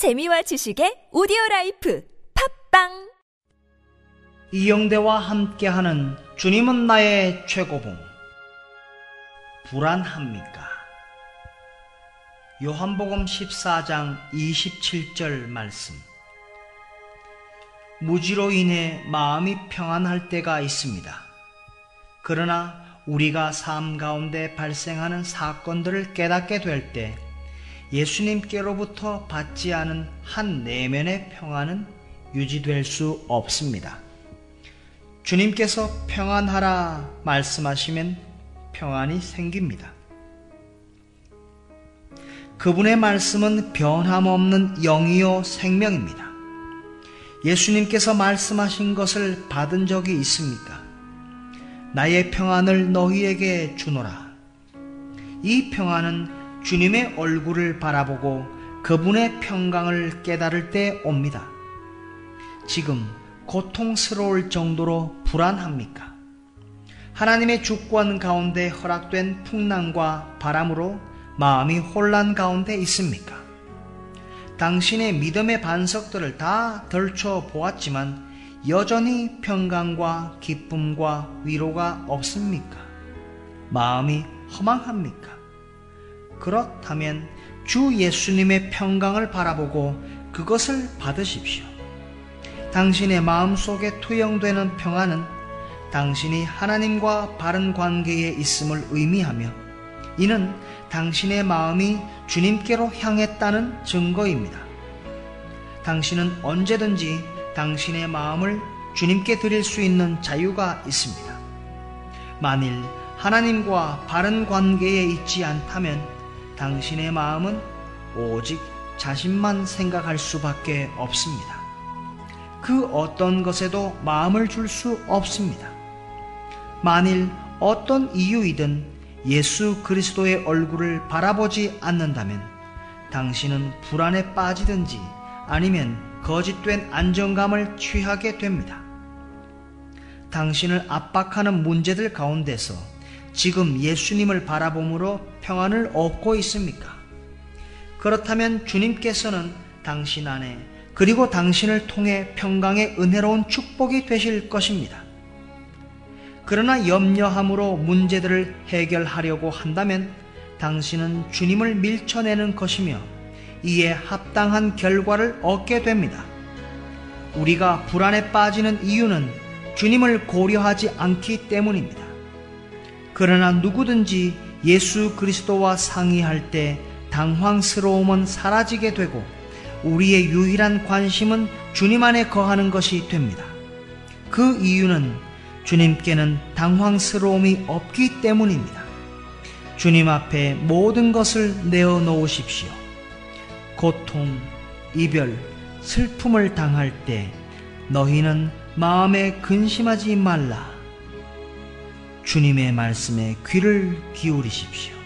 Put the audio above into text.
재미와 지식의 오디오 라이프 팟빵 이영대와 함께하는 주님은 나의 최고봉 불안합니까? 요한복음 14장 27절 말씀 무지로 인해 마음이 평안할 때가 있습니다. 그러나 우리가 삶 가운데 발생하는 사건들을 깨닫게 될때 예수님께로부터 받지 않은 한 내면의 평안은 유지될 수 없습니다. 주님께서 평안하라 말씀하시면 평안이 생깁니다. 그분의 말씀은 변함없는 영이요 생명입니다. 예수님께서 말씀하신 것을 받은 적이 있습니까? 나의 평안을 너희에게 주노라. 이 평안은 주님의 얼굴을 바라보고 그분의 평강을 깨달을 때 옵니다. 지금 고통스러울 정도로 불안합니까? 하나님의 주권 가운데 허락된 풍랑과 바람으로 마음이 혼란 가운데 있습니까? 당신의 믿음의 반석들을 다 덜쳐 보았지만 여전히 평강과 기쁨과 위로가 없습니까? 마음이 허망합니까? 그렇다면 주 예수님의 평강을 바라보고 그것을 받으십시오. 당신의 마음 속에 투영되는 평안은 당신이 하나님과 바른 관계에 있음을 의미하며 이는 당신의 마음이 주님께로 향했다는 증거입니다. 당신은 언제든지 당신의 마음을 주님께 드릴 수 있는 자유가 있습니다. 만일 하나님과 바른 관계에 있지 않다면 당신의 마음은 오직 자신만 생각할 수밖에 없습니다. 그 어떤 것에도 마음을 줄 수 없습니다. 만일 어떤 이유이든 예수 그리스도의 얼굴을 바라보지 않는다면 당신은 불안에 빠지든지 아니면 거짓된 안정감을 취하게 됩니다. 당신을 압박하는 문제들 가운데서 지금 예수님을 바라봄으로 평안을 얻고 있습니까? 그렇다면 주님께서는 당신 안에 그리고 당신을 통해 평강의 은혜로운 축복이 되실 것입니다. 그러나 염려함으로 문제들을 해결하려고 한다면 당신은 주님을 밀쳐내는 것이며 이에 합당한 결과를 얻게 됩니다. 우리가 불안에 빠지는 이유는 주님을 고려하지 않기 때문입니다. 그러나 누구든지 예수 그리스도와 상의할 때 당황스러움은 사라지게 되고 우리의 유일한 관심은 주님 안에 거하는 것이 됩니다. 그 이유는 주님께는 당황스러움이 없기 때문입니다. 주님 앞에 모든 것을 내어 놓으십시오. 고통, 이별, 슬픔을 당할 때 너희는 마음에 근심하지 말라. 주님의 말씀에 귀를 기울이십시오.